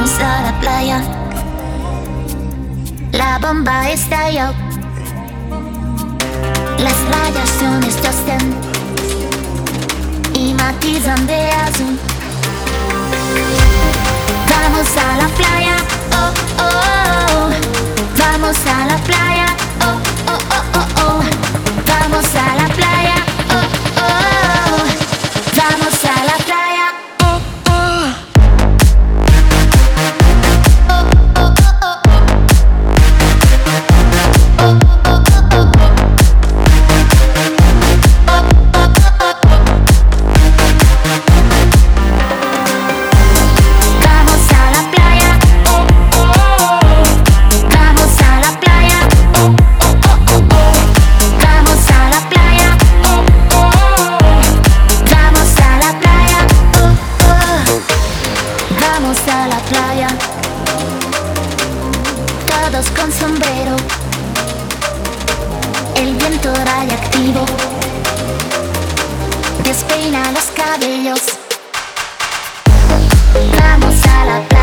Vamos a la playa. La bomba estalló. Las radiaciones tostan y matizan de azul. Vamos a la playa, vamos a la playa, todos con sombrero, el viento radiactivo despeina los cabellos. Vamos a la playa.